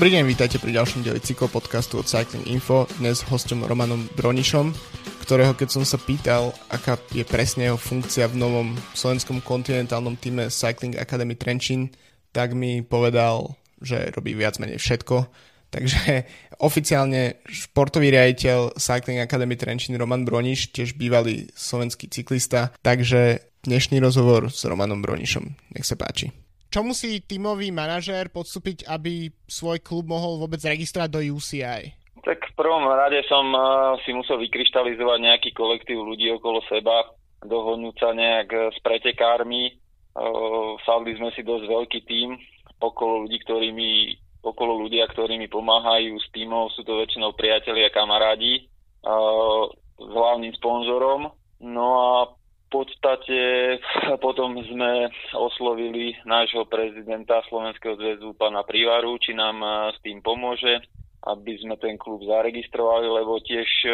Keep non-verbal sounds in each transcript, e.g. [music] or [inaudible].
Dobrý deň, vítajte pri ďalšom dieli cyklopodcastu od Cycling Info, dnes s hostom Romanom Bronišom, ktorého keď som sa pýtal, aká je presne jeho funkcia v novom slovenskom kontinentálnom týme Cycling Academy Trenčín, tak mi povedal, že robí viac menej všetko. Takže oficiálne športový riaditeľ Cycling Academy Trenčín Roman Broniš, tiež bývalý slovenský cyklista. Takže dnešný rozhovor s Romanom Bronišom. Nech sa páči. Čo musí tímový manažér podstúpiť, aby svoj klub mohol vôbec registrovať do UCI? Tak v prvom rade som uh, si musel vykryštalizovať nejaký kolektív ľudí okolo seba, dohodnúť sa nejak s pretekármi. Uh, sadli sme si dosť veľký tím okolo ľudí, ktorými, okolo ľudia, ktorí mi pomáhajú s týmov. Sú to väčšinou priatelia, kamarádi uh, s hlavným sponzorom. No a podstate [laughs] potom sme oslovili nášho prezidenta Slovenského zväzu pána Privaru, či nám e, s tým pomôže, aby sme ten klub zaregistrovali, lebo tiež e,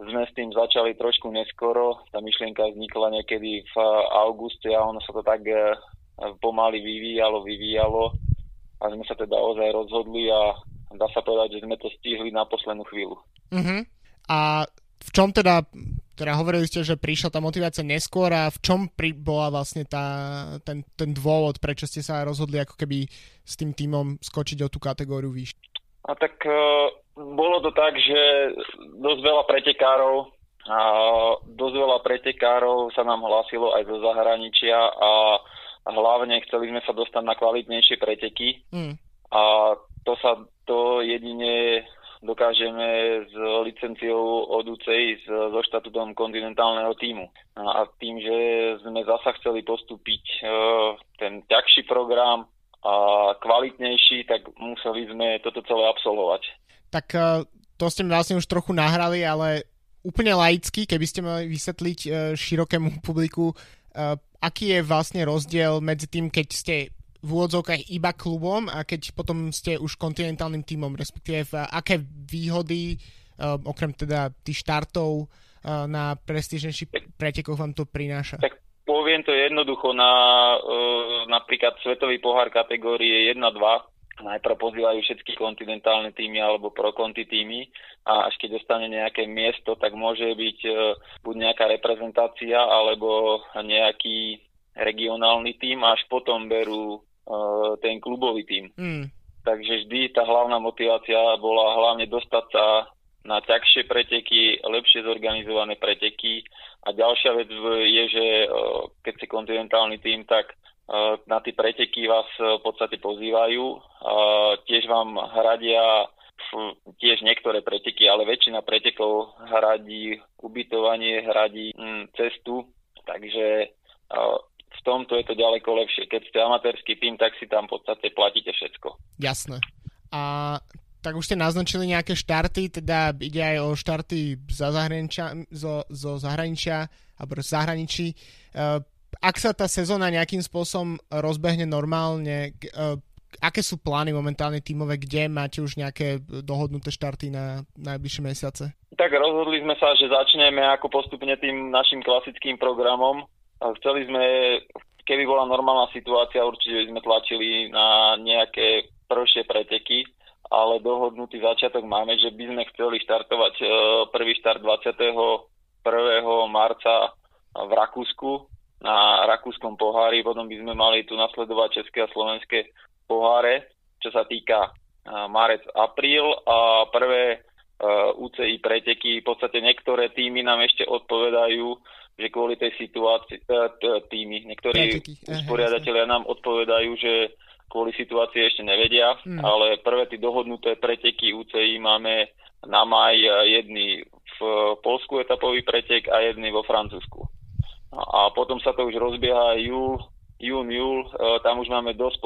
sme s tým začali trošku neskoro. Tá myšlienka vznikla niekedy v auguste a ono sa to tak pomaly vyvíjalo, vyvíjalo a sme sa teda ozaj rozhodli a dá sa povedať, že sme to stihli na poslednú chvíľu. Uh-huh. A v čom teda teda hovorili ste, že prišla tá motivácia neskôr a v čom pri, bola vlastne tá, ten, ten dôvod, prečo ste sa rozhodli ako keby s tým týmom skočiť o tú kategóriu vyššie? A tak uh, bolo to tak, že dosť veľa pretekárov a dosť veľa pretekárov sa nám hlásilo aj zo zahraničia a hlavne chceli sme sa dostať na kvalitnejšie preteky mm. a to sa to jedine dokážeme s licenciou od UCI so štatutom kontinentálneho týmu. A tým, že sme zasa chceli postúpiť e, ten ťažší program a kvalitnejší, tak museli sme toto celé absolvovať. Tak e, to ste vlastne už trochu nahrali, ale úplne laicky, keby ste mali vysvetliť e, širokému publiku, aký je vlastne rozdiel medzi tým, keď ste v úvodzovkách iba klubom a keď potom ste už kontinentálnym tímom, respektíve aké výhody, uh, okrem teda tých štartov uh, na prestížnejších pretekoch vám to prináša? Tak poviem to jednoducho na uh, napríklad svetový pohár kategórie 1-2 najprv pozývajú všetky kontinentálne týmy alebo prokonti týmy a až keď dostane nejaké miesto, tak môže byť buď nejaká reprezentácia alebo nejaký regionálny tým a až potom berú uh, ten klubový tým. Mm. Takže vždy tá hlavná motivácia bola hlavne dostať sa na ťažšie preteky, lepšie zorganizované preteky. A ďalšia vec je, že uh, keď si kontinentálny tým, tak uh, na tie preteky vás v podstate pozývajú. Tiež vám hradia tiež niektoré preteky, ale väčšina pretekov hradí ubytovanie, hradí mm, cestu, takže v tomto je to ďaleko lepšie. Keď ste amatérsky tým, tak si tam v podstate platíte všetko. Jasné. A tak už ste naznačili nejaké štarty, teda ide aj o štarty zo zahraničia, zo, zo zahraničia alebo zahraničí. Uh, ak sa tá sezóna nejakým spôsobom rozbehne normálne, uh, aké sú plány momentálne tímové, kde máte už nejaké dohodnuté štarty na najbližšie mesiace? Tak rozhodli sme sa, že začneme ako postupne tým našim klasickým programom Chceli sme, keby bola normálna situácia, určite by sme tlačili na nejaké prvšie preteky, ale dohodnutý začiatok máme, že by sme chceli štartovať e, prvý štart 21. marca v Rakúsku na Rakúskom pohári, potom by sme mali tu nasledovať České a Slovenské poháre, čo sa týka e, marec, apríl a prvé UCI preteky, v podstate niektoré týmy nám ešte odpovedajú že kvôli tej situácii, e, tými, niektorí usporiadatelia nám odpovedajú, že kvôli situácii ešte nevedia, hmm. ale prvé tie dohodnuté preteky UCI máme na maj e, jedný v Polsku etapový pretek a jedný vo Francúzsku. A potom sa to už rozbieha júl, jún, júl, tam už máme dosť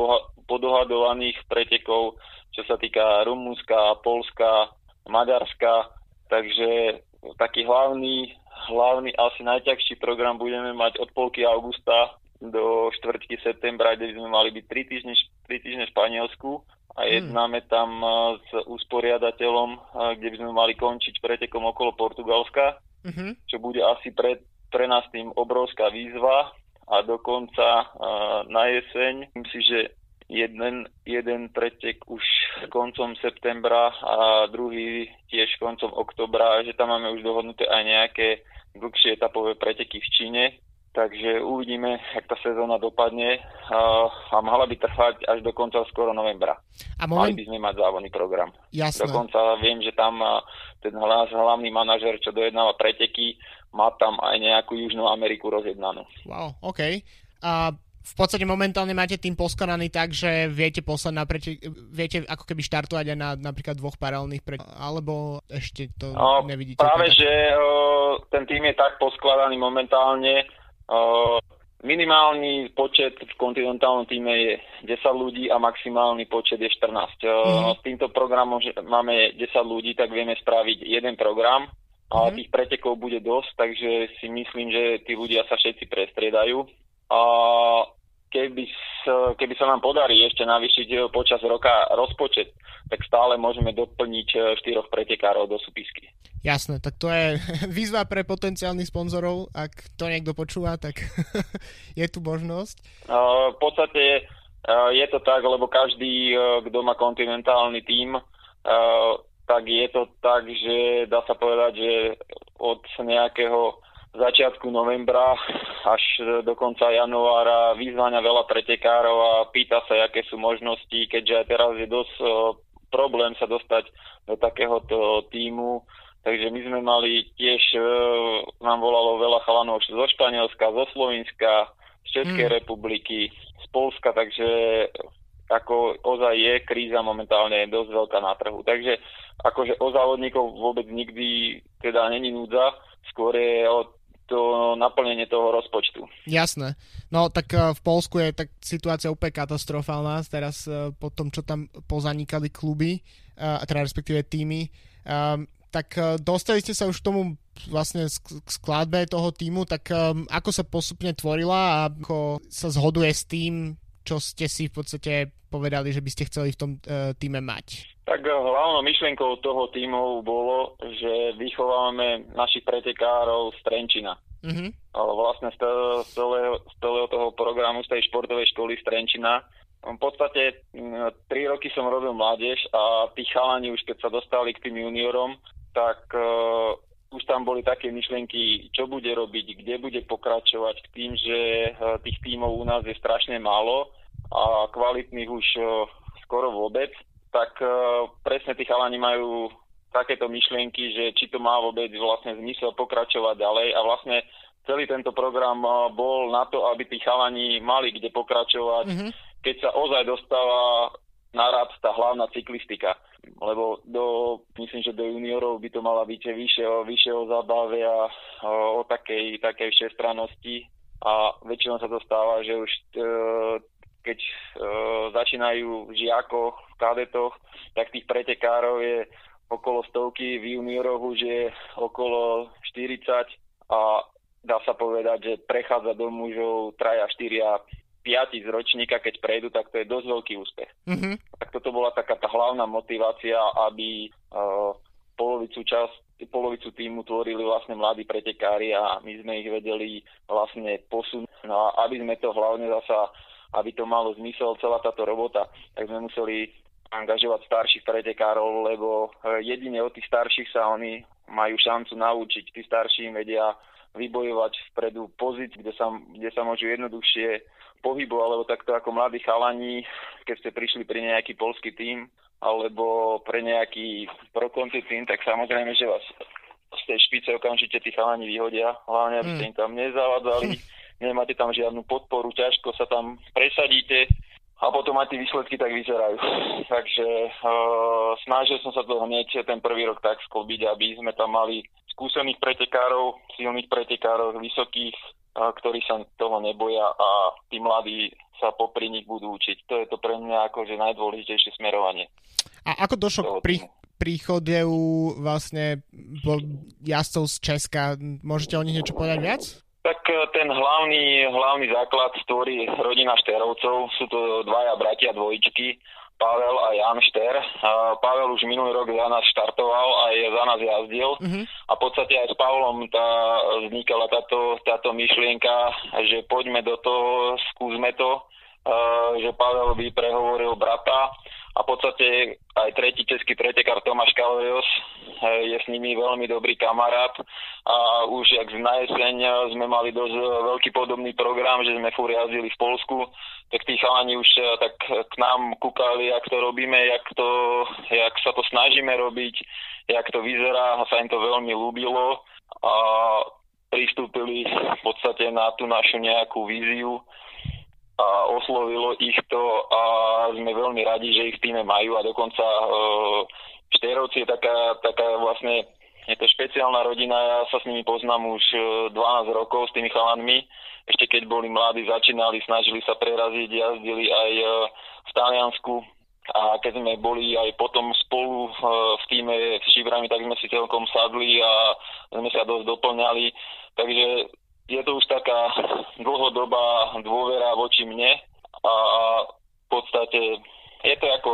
podohadovaných pretekov, čo sa týka Rumúnska, Polska, Maďarska, takže taký hlavný hlavný, asi najťažší program budeme mať od polky augusta do štvrtky septembra, kde by sme mali byť 3 týždne, 3 týždne v Španielsku a hmm. jednáme tam s usporiadateľom, kde by sme mali končiť pretekom okolo Portugalska, mm-hmm. čo bude asi pre, pre nás tým obrovská výzva a dokonca na jeseň, myslím si, že jeden, jeden pretek už koncom septembra a druhý tiež koncom oktobra, že tam máme už dohodnuté aj nejaké dlhšie etapové preteky v Číne. Takže uvidíme, ak tá sezóna dopadne a, mala by trvať až do konca skoro novembra. A moment... Mali by sme mať závodný program. Jasné. Dokonca viem, že tam ten hlavný manažer, čo dojednáva preteky, má tam aj nejakú Južnú Ameriku rozjednanú. Wow, OK. A v podstate momentálne máte tým poskonaný tak, že viete poslať naprieč, viete ako keby štartovať aj na napríklad dvoch paralelných pre, alebo ešte to no, nevidíte? Práve, tak? že uh, ten tým je tak poskladaný momentálne, uh, minimálny počet v kontinentálnom týme je 10 ľudí a maximálny počet je 14. Mm. S týmto programom, že máme 10 ľudí, tak vieme spraviť jeden program a mm. tých pretekov bude dosť, takže si myslím, že tí ľudia sa všetci prestriedajú. A keby, keby sa nám podarí ešte navýšiť eh, počas roka rozpočet, tak stále môžeme doplniť eh, štyroch pretekárov do súpisky. Jasné, tak to je [laughs] výzva pre potenciálnych sponzorov. Ak to niekto počúva, tak [laughs] je tu možnosť. V podstate je to tak, lebo každý, kto má kontinentálny tím, tak je to tak, že dá sa povedať, že od nejakého začiatku novembra až do konca januára vyzvania veľa pretekárov a pýta sa, aké sú možnosti, keďže aj teraz je dosť problém sa dostať do takéhoto týmu. Takže my sme mali tiež, nám volalo veľa chalanov zo Španielska, zo Slovenska, z Českej mm. republiky, z Polska, takže ako ozaj je kríza momentálne dosť veľká na trhu. Takže akože o závodníkov vôbec nikdy teda není núdza, skôr je o to naplnenie toho rozpočtu. Jasné. No tak uh, v Polsku je tak situácia úplne katastrofálna teraz uh, po tom, čo tam pozanikali kluby, uh, teda respektíve týmy. Um, tak dostali ste sa už k tomu vlastne k skladbe toho týmu, tak um, ako sa postupne tvorila a ako sa zhoduje s tým, čo ste si v podstate povedali, že by ste chceli v tom uh, týme mať? Tak eh, hlavnou myšlienkou toho týmu bolo, že vychovávame našich pretekárov z Trenčina. Mm-hmm. Ale vlastne z, z, celého, z celého toho programu, z tej športovej školy z Trenčina. V podstate mm, tri roky som robil mládež a tí chalani už keď sa dostali k tým juniorom, tak uh, už tam boli také myšlienky, čo bude robiť, kde bude pokračovať k tým, že uh, tých tímov u nás je strašne málo a kvalitných už uh, skoro vôbec tak uh, presne tí chalani majú takéto myšlienky, že či to má vôbec vlastne zmysel pokračovať ďalej a vlastne celý tento program bol na to, aby tí chalani mali kde pokračovať, mm-hmm. keď sa ozaj dostáva na rad tá hlavná cyklistika. Lebo do, myslím, že do juniorov by to mala byť vyššie, vyššie o zábave a o, o takej, takej všestrannosti. A väčšinou sa to stáva, že už uh, keď e, začínajú v žiakoch, v kadetoch, tak tých pretekárov je okolo stovky, v junioroch už je okolo 40 a dá sa povedať, že prechádza do mužov traja, štyria, piati z ročníka, keď prejdú, tak to je dosť veľký úspech. Mm-hmm. Tak toto bola taká tá hlavná motivácia, aby uh, polovicu čas, polovicu týmu tvorili vlastne mladí pretekári a my sme ich vedeli vlastne posunúť. No a aby sme to hlavne zasa aby to malo zmysel celá táto robota, tak sme museli angažovať starších pretekárov, lebo e, jedine od tých starších sa oni majú šancu naučiť. Tí starší im vedia vybojovať vpredu pozícií, kde sa, kde sa môžu jednoduchšie pohybovať, alebo takto ako mladí chalani, keď ste prišli pri nejaký polský tím, alebo pre nejaký prokonti tým, tak samozrejme, že vás z tej špice okamžite tí chalani vyhodia, hlavne aby ste hmm. im tam nezavadzali. nemáte tam žiadnu podporu, ťažko sa tam presadíte a potom aj tie výsledky tak vyzerajú. Takže uh, snažil som sa to hneď ten prvý rok tak sklbiť, aby sme tam mali skúsených pretekárov, silných pretekárov, vysokých, ktorí sa toho neboja a tí mladí sa popri nich budú učiť. To je to pre mňa akože najdôležitejšie smerovanie. A ako došlo k pri, príchode vlastne jazdcov z Česka? Môžete o nich niečo povedať viac? Tak e, ten hlavný, hlavný základ tvorí rodina Šterovcov. Sú to dvaja bratia dvojičky, Pavel a Jan Šter. Pavel už minulý rok za nás štartoval a je za nás jazdil. Mm-hmm. A v podstate aj s Pavlom tá, vznikala táto, táto myšlienka, že poďme do toho, skúsme to. že Pavel by prehovoril brata a v podstate aj tretí český pretekár Tomáš Kalerios je s nimi veľmi dobrý kamarát. A už jak na jeseň sme mali dosť veľký podobný program, že sme fúr jazdili v Polsku, tak tí chalani už tak k nám kúkali, jak to robíme, jak, to, jak sa to snažíme robiť, jak to vyzerá. A sa im to veľmi ľúbilo a pristúpili v podstate na tú našu nejakú víziu a oslovilo ich to a sme veľmi radi, že ich v týme majú a dokonca e, Šterovci je taká, taká vlastne je to špeciálna rodina, ja sa s nimi poznám už 12 e, rokov s tými chalanmi. Ešte keď boli mladí, začínali, snažili sa preraziť, jazdili aj e, v Taliansku. A keď sme boli aj potom spolu e, v týme s Šibrami, tak sme si celkom sadli a sme sa dosť doplňali. Takže je to už taká dlhodobá dôvera voči mne a v podstate je to ako,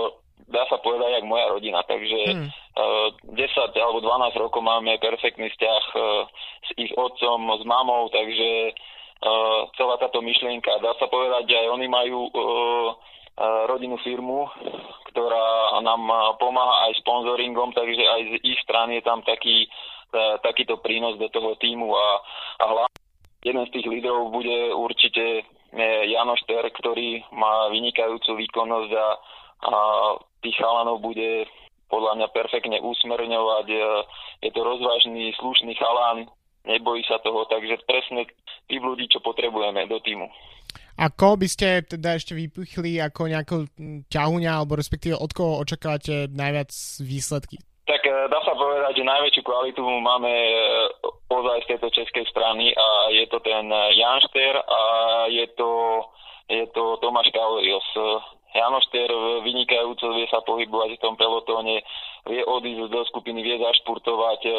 dá sa povedať, jak moja rodina. Takže hmm. uh, 10 alebo 12 rokov máme perfektný vzťah uh, s ich otcom, s mamou, takže uh, celá táto myšlienka, dá sa povedať, že aj oni majú rodinnú firmu, ktorá nám pomáha aj sponzoringom, takže aj z ich strany je tam taký, takýto prínos do toho týmu a, a hlavne Jeden z tých lídrov bude určite eh, Janoš Ter, ktorý má vynikajúcu výkonnosť a, a tých chalanov bude podľa mňa perfektne usmerňovať. Eh, je to rozvážny, slušný chalan, nebojí sa toho, takže presne tých ľudí, čo potrebujeme do týmu. A koho by ste teda ešte vypichli ako nejakú ťahuňa, alebo respektíve od koho očakávate najviac výsledky? Tak e, dá sa povedať, že najväčšiu kvalitu máme e, ozaj z tejto českej strany a je to ten Janšter a je to, je to Tomáš Kaurios. Janošter vynikajúco vie sa pohybovať v tom pelotóne, vie odísť do skupiny, vie zašpurtovať. E,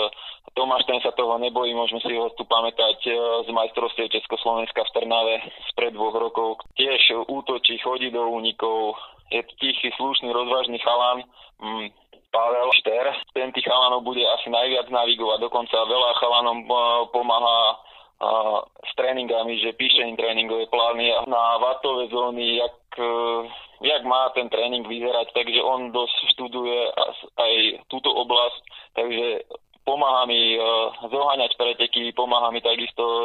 Tomáš ten sa toho nebojí, môžeme si ho tu pamätať z majstrovstiev Československa v Trnave spred dvoch rokov. Tiež útočí, chodí do únikov, je tichý, slušný, rozvážny chalan. Mm, Pavel Šter. Ten tých chalanov bude asi najviac navigovať, dokonca veľa chalanom eh, pomáha uh, s tréningami, že píše im tréningové plány na vatové zóny, jak, uh, jak má ten tréning vyzerať, takže on dosť študuje aj túto oblasť, takže pomáha mi uh, zoháňať preteky, pomáha mi takisto uh,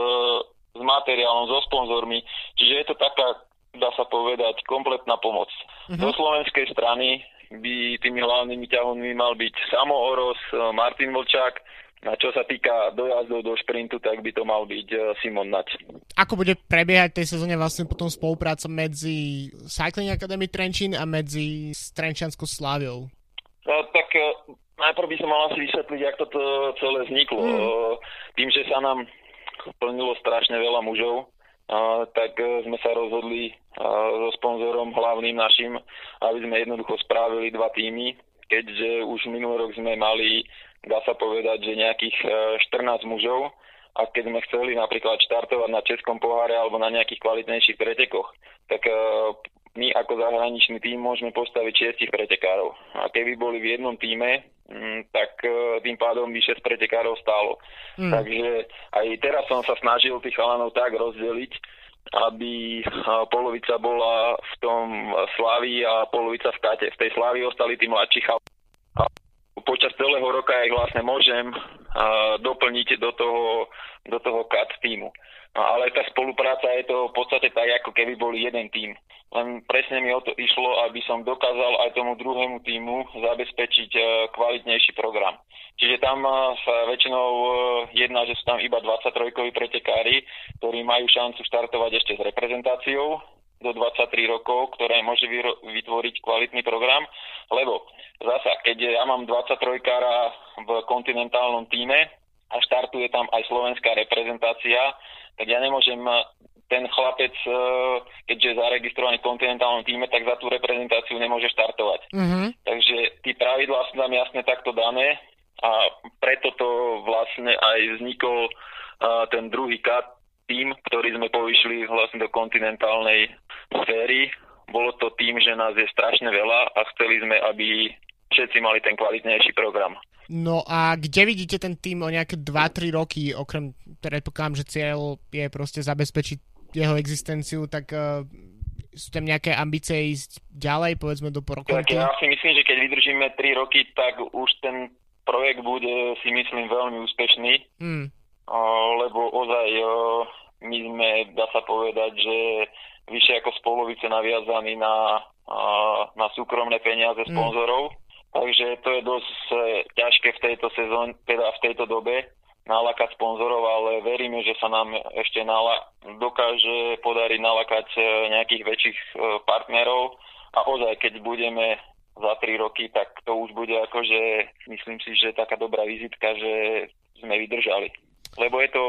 s materiálom, so sponzormi, čiže je to taká, dá sa povedať, kompletná pomoc. Do slovenskej strany by tými hlavnými ťahunmi mal byť Samo Oros, Martin Vlčák, a čo sa týka dojazdov do šprintu, tak by to mal byť e, Simon Nať. Ako bude prebiehať tej sezóne vlastne potom spolupráca medzi Cycling Academy Trenčín a medzi Trenčianskou Sláviou? No, tak e, najprv by som mal asi vysvetliť, ako toto celé vzniklo. Mm. Tým, že sa nám plnilo strašne veľa mužov, tak sme sa rozhodli so sponzorom hlavným našim, aby sme jednoducho spravili dva týmy, keďže už minulý rok sme mali, dá sa povedať, že nejakých 14 e, mužov a keď sme chceli napríklad štartovať na Českom poháre alebo na nejakých kvalitnejších pretekoch, tak e, my ako zahraničný tým môžeme postaviť šiestich pretekárov. A keby boli v jednom týme, mm, tak e, tým pádom by 6 pretekárov stálo. Mm. Takže aj teraz som sa snažil tých chalanov tak rozdeliť, aby polovica bola v tom Slavi a polovica v Kate. V tej Slavi ostali tí mladší chalani. Počas celého roka ich vlastne môžem doplniť do toho, do toho kat týmu. No, ale tá spolupráca je to v podstate tak, ako keby boli jeden tým. Len presne mi o to išlo, aby som dokázal aj tomu druhému týmu zabezpečiť e, kvalitnejší program. Čiže tam e, sa väčšinou e, jedná, že sú tam iba 23-koví pretekári, ktorí majú šancu štartovať ešte s reprezentáciou do 23 rokov, ktoré môže vytvoriť kvalitný program, lebo zasa, keď ja mám 23-kára v kontinentálnom týme a štartuje tam aj slovenská reprezentácia, tak ja nemôžem eh, ten chlapec, eh, keďže je zaregistrovaný v kontinentálnom týme, tak za tú reprezentáciu nemôže štartovať. Mm-hmm. Takže tí pravidlá sú tam jasne takto dané a preto to vlastne aj vznikol uh, ten druhý kat tým, ktorý sme povyšli vlastne do kontinentálnej sféry. Bolo to tým, že nás je strašne veľa a chceli sme, aby všetci mali ten kvalitnejší program. No a kde vidíte ten tým o nejaké 2-3 roky, okrem, predpokladám, že cieľ je proste zabezpečiť jeho existenciu, tak uh, sú tam nejaké ambície ísť ďalej, povedzme do porokonky? Tak ja si myslím, že keď vydržíme 3 roky, tak už ten projekt bude si myslím veľmi úspešný, mm. lebo ozaj my sme, dá sa povedať, že vyššie ako z polovice naviazaní na, na súkromné peniaze mm. sponzorov. Mm. Takže to je dosť e, ťažké v tejto sezóne, teda v tejto dobe nalakať sponzorov, ale veríme, že sa nám ešte nala- dokáže podariť nalakať e, nejakých väčších e, partnerov a ozaj, keď budeme za tri roky, tak to už bude akože, myslím si, že taká dobrá vizitka, že sme vydržali. Lebo je to,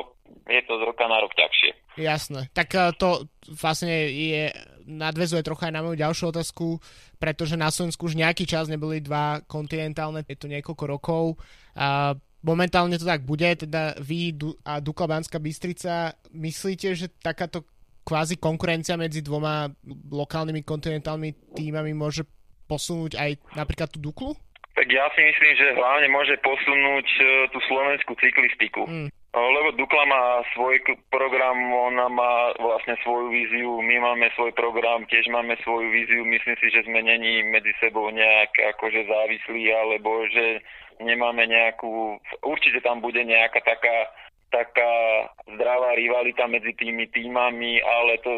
je to z roka na rok ťažšie. Jasné. Tak e, to vlastne je, nadvezuje trocha aj na moju ďalšiu otázku, pretože na Slovensku už nejaký čas neboli dva kontinentálne, je to niekoľko rokov. A momentálne to tak bude, teda vy a Dukla Banská Bystrica, myslíte, že takáto kvázi konkurencia medzi dvoma lokálnymi kontinentálnymi týmami môže posunúť aj napríklad tú Duklu? Tak ja si myslím, že hlavne môže posunúť e, tú slovenskú cyklistiku. Mm. Lebo Dukla má svoj program, ona má vlastne svoju víziu, my máme svoj program, tiež máme svoju víziu. Myslím si, že sme není medzi sebou nejak akože závislí, alebo že nemáme nejakú... Určite tam bude nejaká taká taká zdravá rivalita medzi tými týmami, ale to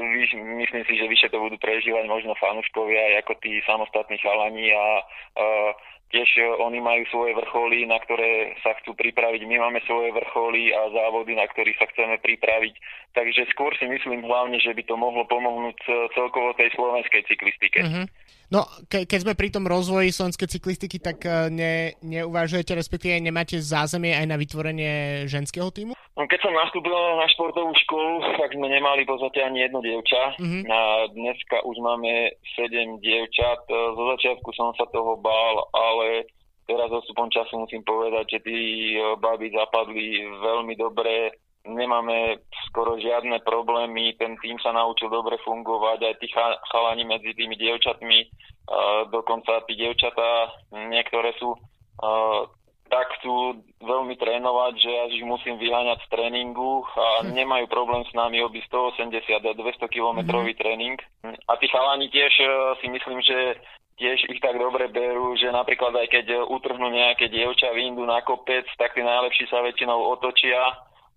myslím si, že vyššie to budú prežívať možno fanúškovia ako tí samostatní chalani a uh, tiež oni majú svoje vrcholy, na ktoré sa chcú pripraviť. My máme svoje vrcholy a závody, na ktorých sa chceme pripraviť. Takže skôr si myslím hlavne, že by to mohlo pomohnúť celkovo tej slovenskej cyklistike. Mm-hmm. No, ke, keď sme pri tom rozvoji slovenskej cyklistiky, tak e, ne, neuvažujete, respektíve nemáte zázemie aj na vytvorenie ženského týmu? No, keď som nastúpil na športovú školu, tak sme nemali v podstate ani jedno dievča. Mm-hmm. A dneska už máme sedem dievčat. E, zo začiatku som sa toho bál, ale teraz postupom času musím povedať, že tí e, baby zapadli veľmi dobre nemáme skoro žiadne problémy, ten tým sa naučil dobre fungovať, aj tí chalani medzi tými dievčatmi, uh, dokonca tí dievčatá, niektoré sú uh, tak chcú veľmi trénovať, že ja ich musím vyháňať z tréningu a hm. nemajú problém s nami obi 180 a 200 kilometrový hm. tréning. A tí chalani tiež uh, si myslím, že tiež ich tak dobre berú, že napríklad aj keď utrhnú nejaké dievča, vyjdu na kopec, tak tí najlepší sa väčšinou otočia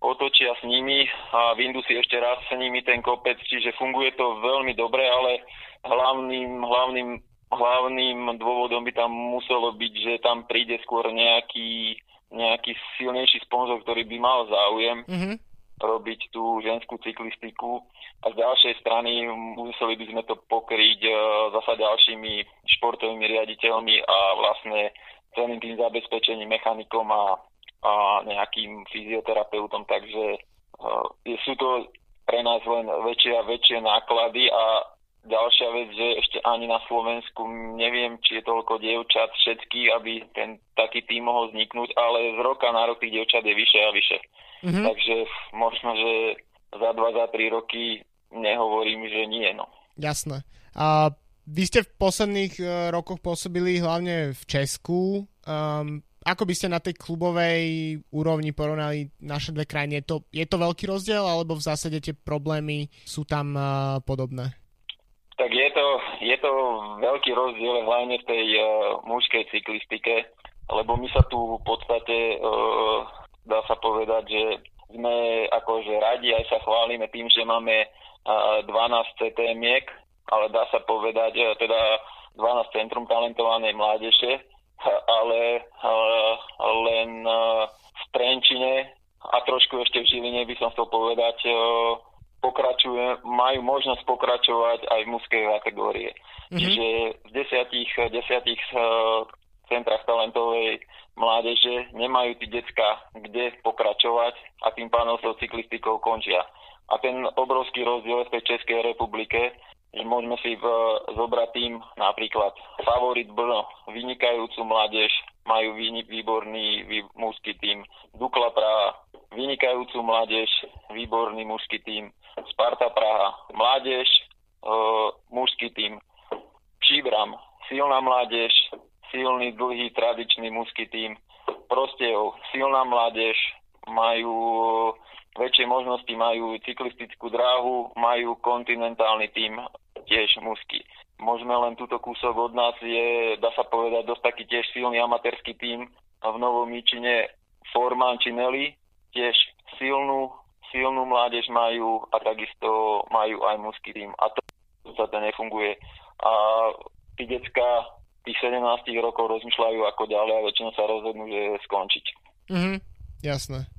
otočia s nimi a vyndú si ešte raz s nimi ten kopec, čiže funguje to veľmi dobre, ale hlavným, hlavným, hlavným dôvodom by tam muselo byť, že tam príde skôr nejaký, nejaký silnejší sponzor, ktorý by mal záujem mm-hmm. robiť tú ženskú cyklistiku a z ďalšej strany museli by sme to pokryť uh, zasa ďalšími športovými riaditeľmi a vlastne celým tým zabezpečením mechanikom a a nejakým fyzioterapeutom, takže uh, sú to pre nás len väčšie a väčšie náklady a ďalšia vec, že ešte ani na Slovensku neviem, či je toľko dievčat všetky, aby ten taký tým mohol vzniknúť, ale z roka na rok tých dievčat je vyššie a vyššie. Mm-hmm. Takže možno, že za dva, za tri roky nehovorím, že nie. No. Jasné. A vy ste v posledných uh, rokoch pôsobili hlavne v Česku. Um, ako by ste na tej klubovej úrovni porovnali naše dve krajiny? Je to, je to veľký rozdiel, alebo v zásade tie problémy sú tam uh, podobné? Tak je to, je to veľký rozdiel hlavne v tej uh, mužskej cyklistike, lebo my sa tu v podstate, uh, dá sa povedať, že sme akože radi, aj sa chválime tým, že máme uh, 12 CTM-iek, ale dá sa povedať, uh, teda 12 Centrum talentovanej mládeže, ale, len e, v Trenčine a trošku ešte v Žiline by som chcel povedať, e, pokračuje, majú možnosť pokračovať aj v mužskej kategórie. Mm-hmm. Čiže v desiatich, desiatich e, centrách talentovej mládeže nemajú tí decka kde pokračovať a tým pádom sa cyklistikou končia. A ten obrovský rozdiel v tej Českej republike že môžeme si v, zobrať tým napríklad Favorit Brno, vynikajúcu mládež, majú výborný vý, mužský tým, Dukla Praha, vynikajúcu mládež, výborný mužský tým, Sparta Praha, mládež, e, mužský tým, Šíbram, silná mládež, silný, dlhý, tradičný mužský tým, Prostiev, silná mládež, majú väčšie možnosti, majú cyklistickú dráhu, majú kontinentálny tým tiež Musky. Môžeme len túto kúsok od nás je, dá sa povedať, dosť taký tiež silný amatérsky tým v Novom Míčine Forman či Nelly, tiež silnú, silnú mládež majú a takisto majú aj Musky tým. A to sa to nefunguje. A tí decka tých 17 rokov rozmýšľajú ako ďalej a väčšinou sa rozhodnú, že skončiť. Mhm, jasné.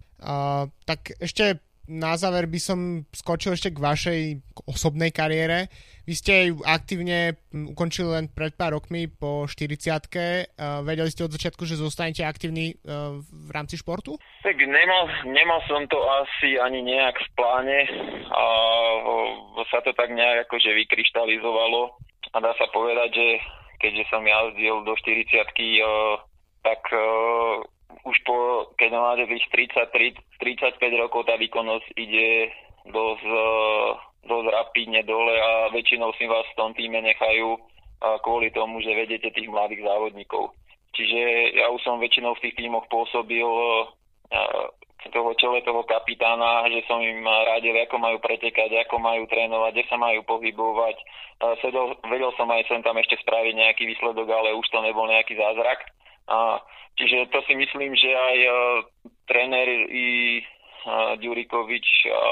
Tak ešte na záver by som skočil ešte k vašej osobnej kariére. Vy ste ju aktívne ukončili len pred pár rokmi po 40 uh, Vedeli ste od začiatku, že zostanete aktívni uh, v rámci športu? Tak nemal, nemal som to asi ani nejak v pláne a sa to tak nejak akože vykryštalizovalo a dá sa povedať, že keďže som jazdil do 40 uh, tak uh, už po, keď máte byť 30, 35 rokov, tá výkonnosť ide dosť, eh, dosť rapidne dole a väčšinou si vás v tom týme nechajú kvôli tomu, že vedete tých mladých závodníkov. Čiže ja už som väčšinou v tých týmoch pôsobil eh, toho čele toho kapitána, že som im radil, ako majú pretekať, ako majú trénovať, kde sa majú pohybovať. Sedol, vedel som aj sem tam ešte spraviť nejaký výsledok, ale už to nebol nejaký zázrak. A, čiže to si myslím, že aj uh, tréner i uh, Ďurikovič a,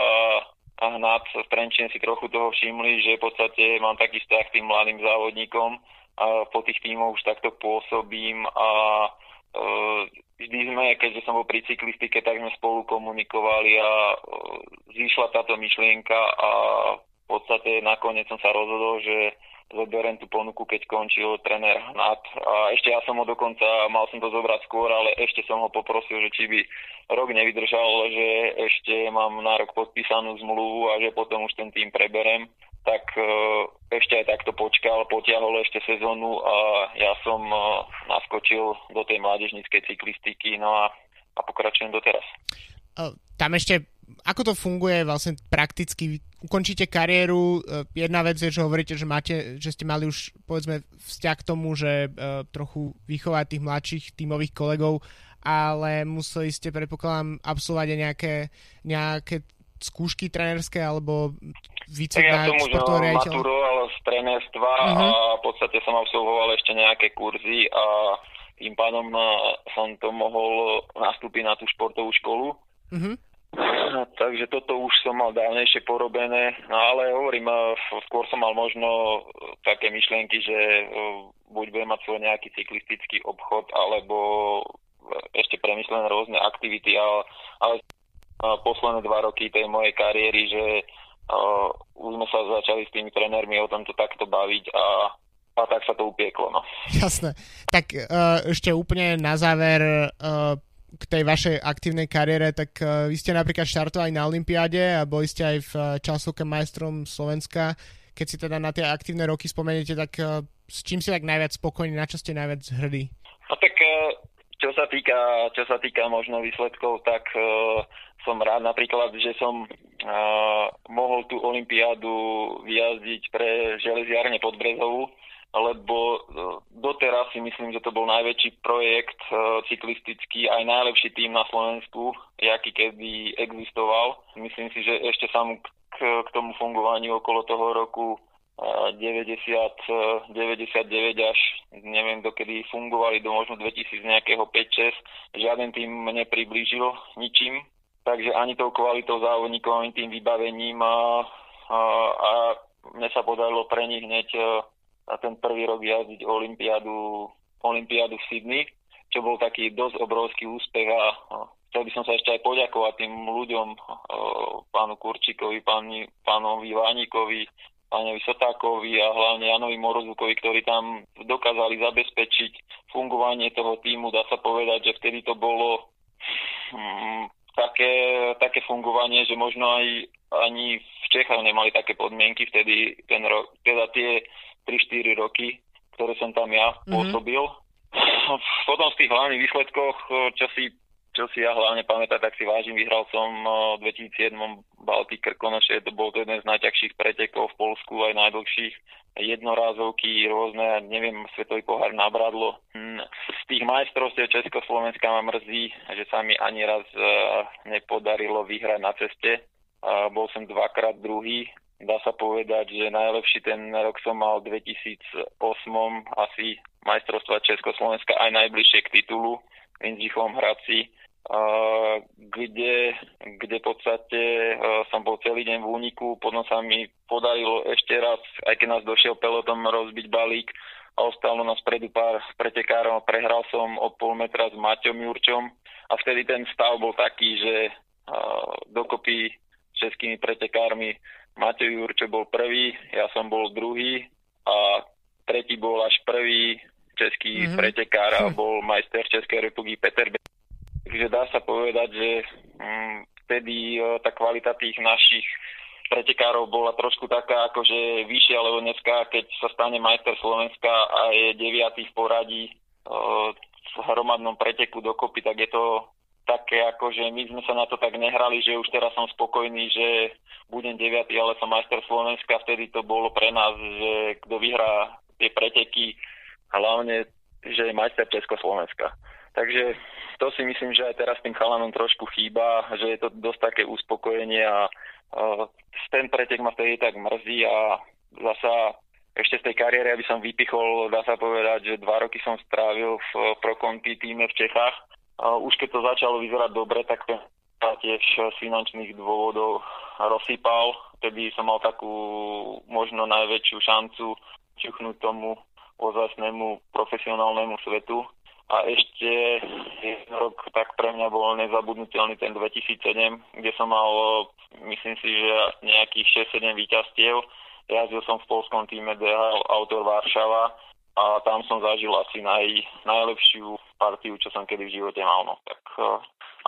a Hnát v Trenčine si trochu toho všimli, že v podstate mám taký vzťah k tým mladým závodníkom a po tých tímoch už takto pôsobím a uh, vždy sme, keďže som bol pri cyklistike, tak sme spolu komunikovali a uh, zišla táto myšlienka a v podstate nakoniec som sa rozhodol, že zoberiem tú ponuku, keď končil tréner Hnat. A ešte ja som ho dokonca, mal som to zobrať skôr, ale ešte som ho poprosil, že či by rok nevydržal, že ešte mám na rok podpísanú zmluvu a že potom už ten tým preberem tak e, ešte aj takto počkal, potiahol ešte sezónu a ja som e, naskočil do tej mládežníckej cyklistiky, no a, a pokračujem doteraz. Tam ešte ako to funguje vlastne prakticky? Ukončíte kariéru, e, jedna vec je, že hovoríte, že, máte, že ste mali už povedzme vzťah k tomu, že uh, trochu vychovať tých mladších tímových kolegov, ale museli ste, predpokladám, absolvovať aj nejaké, nejaké skúšky trenerské alebo výcvik ja som už maturoval z trenerstva uh-huh. a v podstate som absolvoval ešte nejaké kurzy a tým pádom e, som to mohol nastúpiť na tú športovú školu. Uh-huh. Takže toto už som mal dávnejšie porobené, no ale hovorím, skôr som mal možno také myšlienky, že buď budem mať svoj nejaký cyklistický obchod, alebo ešte premyslené rôzne aktivity, ale, ale posledné dva roky tej mojej kariéry, že už sme sa začali s tými trénermi o tomto takto baviť a a tak sa to upieklo. No. Jasné. Tak uh, ešte úplne na záver uh, k tej vašej aktívnej kariére, tak uh, vy ste napríklad štartovali na Olympiáde a boli ste aj v uh, časovke majstrom Slovenska. Keď si teda na tie aktívne roky spomeniete, tak uh, s čím si tak najviac spokojní, na čo ste najviac hrdí? No tak čo sa týka, čo sa týka možno výsledkov, tak som rád napríklad, že som mohol tú Olympiádu vyjazdiť pre železiarne pod Brezovu, lebo e, doteraz si myslím, že to bol najväčší projekt e, cyklistický, aj najlepší tým na Slovensku, aký kedy existoval. Myslím si, že ešte sam k, k tomu fungovaniu okolo toho roku 90, e, 99 až neviem dokedy fungovali do možno 2000 nejakého 5-6. Žiaden tým nepriblížil ničím, takže ani tou kvalitou závodníkov, ani tým vybavením a, a, a mne sa podarilo pre nich hneď na ten prvý rok jazdiť Olympiádu, Olympiádu v Sydney, čo bol taký dosť obrovský úspech a chcel by som sa ešte aj poďakovať tým ľuďom, pánu Kurčíkovi, páni, pánovi Váníkovi, pánovi Sotákovi a hlavne Janovi Morozukovi, ktorí tam dokázali zabezpečiť fungovanie toho týmu. Dá sa povedať, že vtedy to bolo hm, také, také fungovanie, že možno aj ani v Čechách nemali také podmienky vtedy ten rok, teda tie 3-4 roky, ktoré som tam ja mm-hmm. pôsobil. Potom z tých hlavných výsledkoch, čo si, čo si ja hlavne pamätám, tak si vážim, vyhral som v 2007 Baltic Krkonoše, to bol to jeden z najťažších pretekov v Polsku, aj najdlhších jednorázovky, rôzne, neviem, svetový pohár na Bradlo. Hm, z tých majstrovstiev Československa ma mrzí, že sa mi ani raz nepodarilo vyhrať na ceste. Bol som dvakrát druhý, dá sa povedať, že najlepší ten rok som mal v 2008 asi majstrovstva Československa aj najbližšie k titulu v Inžichom Hradci, kde, kde v podstate som bol celý deň v úniku, potom sa mi podarilo ešte raz, aj keď nás došiel pelotom rozbiť balík a ostalo nás predu pár pretekárov, prehral som o pol metra s Maťom Jurčom. A vtedy ten stav bol taký, že dokopy českými pretekármi Matej Jurčo bol prvý, ja som bol druhý a tretí bol až prvý český mm-hmm. pretekár a hm. bol majster Českej republiky Peter Be- Takže dá sa povedať, že hm, vtedy o, tá kvalita tých našich pretekárov bola trošku taká akože vyššia, lebo dneska, keď sa stane majster Slovenska a je deviatý v poradí o, v hromadnom preteku dokopy, tak je to také ako, že my sme sa na to tak nehrali, že už teraz som spokojný, že budem 9, ale som majster Slovenska, vtedy to bolo pre nás, že kto vyhrá tie preteky, hlavne, že je majster Československa. Takže to si myslím, že aj teraz tým chalanom trošku chýba, že je to dosť také uspokojenie a uh, ten pretek ma vtedy tak mrzí a zasa ešte z tej kariéry, aby som vypichol, dá sa povedať, že dva roky som strávil v Prokonti týme v Čechách už keď to začalo vyzerať dobre, tak ten tiež z finančných dôvodov rozsypal. Vtedy som mal takú možno najväčšiu šancu čuchnúť tomu ozajstnému profesionálnemu svetu. A ešte jeden rok tak pre mňa bol nezabudnutelný ten 2007, kde som mal, myslím si, že nejakých 6-7 víťazstiev. Jazdil som v polskom týme DHL Autor Varšava a tam som zažil asi naj, najlepšiu partiu, čo som kedy v živote mal. No. Tak uh,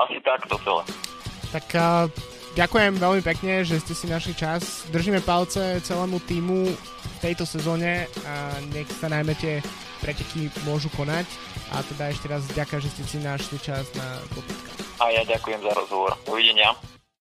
asi takto celé. Tak uh, ďakujem veľmi pekne, že ste si našli čas. Držíme palce celému týmu v tejto sezóne a nech sa najmä tie preteky môžu konať. A teda ešte raz ďakujem, že ste si našli čas na podcast. A ja ďakujem za rozhovor. Dovidenia.